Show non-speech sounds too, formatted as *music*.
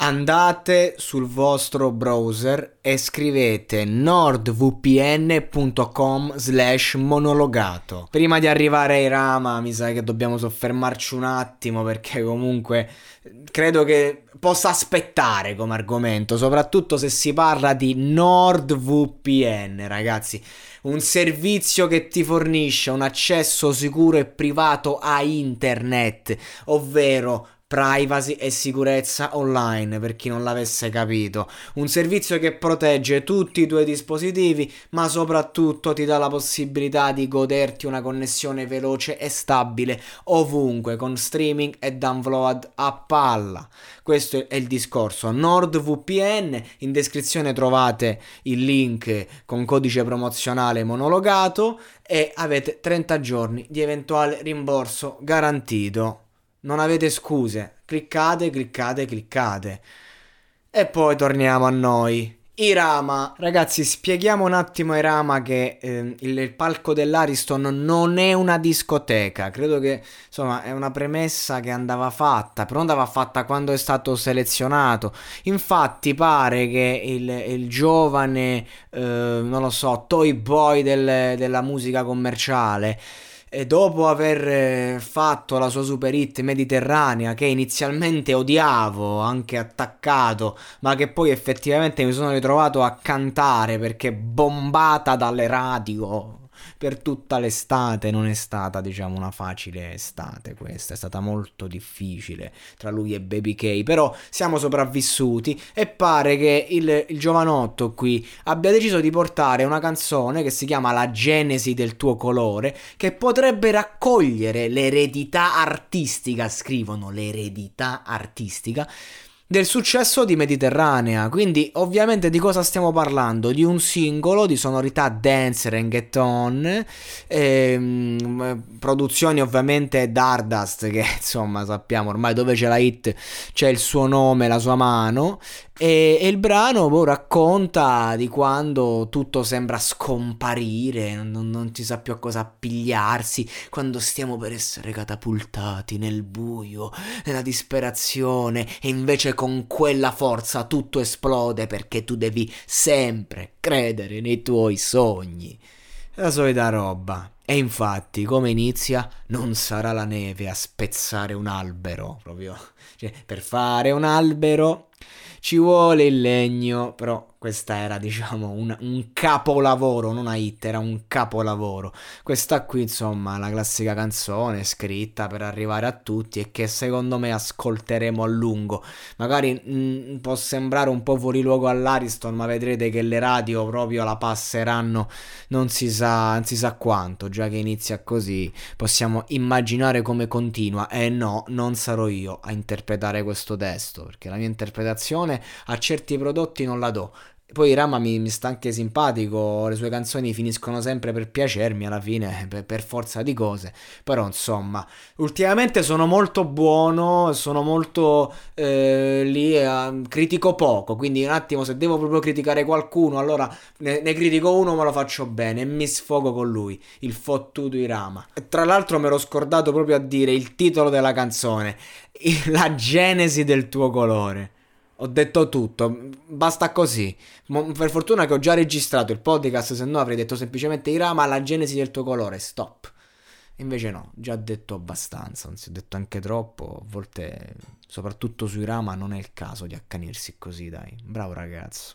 Andate sul vostro browser e scrivete nordvpn.com slash monologato. Prima di arrivare ai Rama mi sa che dobbiamo soffermarci un attimo perché comunque credo che possa aspettare come argomento, soprattutto se si parla di NordVPN, ragazzi. Un servizio che ti fornisce un accesso sicuro e privato a internet, ovvero privacy e sicurezza online per chi non l'avesse capito. Un servizio che protegge tutti i tuoi dispositivi, ma soprattutto ti dà la possibilità di goderti una connessione veloce e stabile ovunque con streaming e download a palla. Questo è il discorso. NordVPN, in descrizione trovate il link con codice promozionale monologato e avete 30 giorni di eventuale rimborso garantito. Non avete scuse. Cliccate, cliccate, cliccate. E poi torniamo a noi. Irama, ragazzi, spieghiamo un attimo a Irama che eh, il, il, palco dell'Ariston non è una discoteca. Credo che insomma è una premessa che andava fatta, però andava fatta quando è stato selezionato. Infatti, pare che il, il giovane, eh, non lo so, toy boy del, della musica commerciale e dopo aver eh, fatto la sua super hit mediterranea che inizialmente odiavo, anche attaccato, ma che poi effettivamente mi sono ritrovato a cantare perché bombata dalle radio per tutta l'estate non è stata, diciamo, una facile estate questa, è stata molto difficile tra lui e Baby K, però siamo sopravvissuti e pare che il, il giovanotto qui abbia deciso di portare una canzone che si chiama La genesi del tuo colore, che potrebbe raccogliere l'eredità artistica, scrivono l'eredità artistica del successo di Mediterranea. Quindi, ovviamente, di cosa stiamo parlando? Di un singolo di sonorità dance, reggaeton, ehm, produzioni ovviamente Dardust, che *laughs* insomma sappiamo ormai dove c'è la hit c'è il suo nome, la sua mano. E, e il brano boh, racconta di quando tutto sembra scomparire, non, non si sa più a cosa appigliarsi, quando stiamo per essere catapultati nel buio, nella disperazione, e invece con quella forza tutto esplode perché tu devi sempre credere nei tuoi sogni. La solita roba. E infatti, come inizia, non sarà la neve a spezzare un albero, proprio. Cioè, per fare un albero ci vuole il legno, però questa era diciamo un, un, capolavoro, non una hit, era un capolavoro. Questa qui insomma la classica canzone scritta per arrivare a tutti e che secondo me ascolteremo a lungo. Magari mh, mm, può sembrare un po' fuori luogo all'Ariston, ma vedrete che le radio proprio la passeranno non si sa, non si sa quanto, già che inizia così possiamo immaginare come continua e no, non sarò io a interpretare questo testo, perché la mia interpretazione a certi prodotti non la do poi Rama mi, mi, sta anche simpatico, le sue canzoni finiscono sempre per piacermi alla fine, per, per, forza di cose. Però insomma, ultimamente sono molto buono, sono molto eh, lì, eh, critico poco, quindi un attimo se devo proprio criticare qualcuno, allora ne, ne, critico uno ma lo faccio bene e mi sfogo con lui, il fottuto Irama. Tra l'altro me l'ho scordato proprio a dire il titolo della canzone, *laughs* la genesi del tuo colore. Ho detto tutto, basta così. per fortuna che ho già registrato il podcast, se no avrei detto semplicemente Irama la genesi del tuo colore, stop. Invece no, già detto abbastanza, anzi ho detto anche troppo, a volte soprattutto sui Rama non è il caso di accanirsi così, dai. Bravo ragazzo.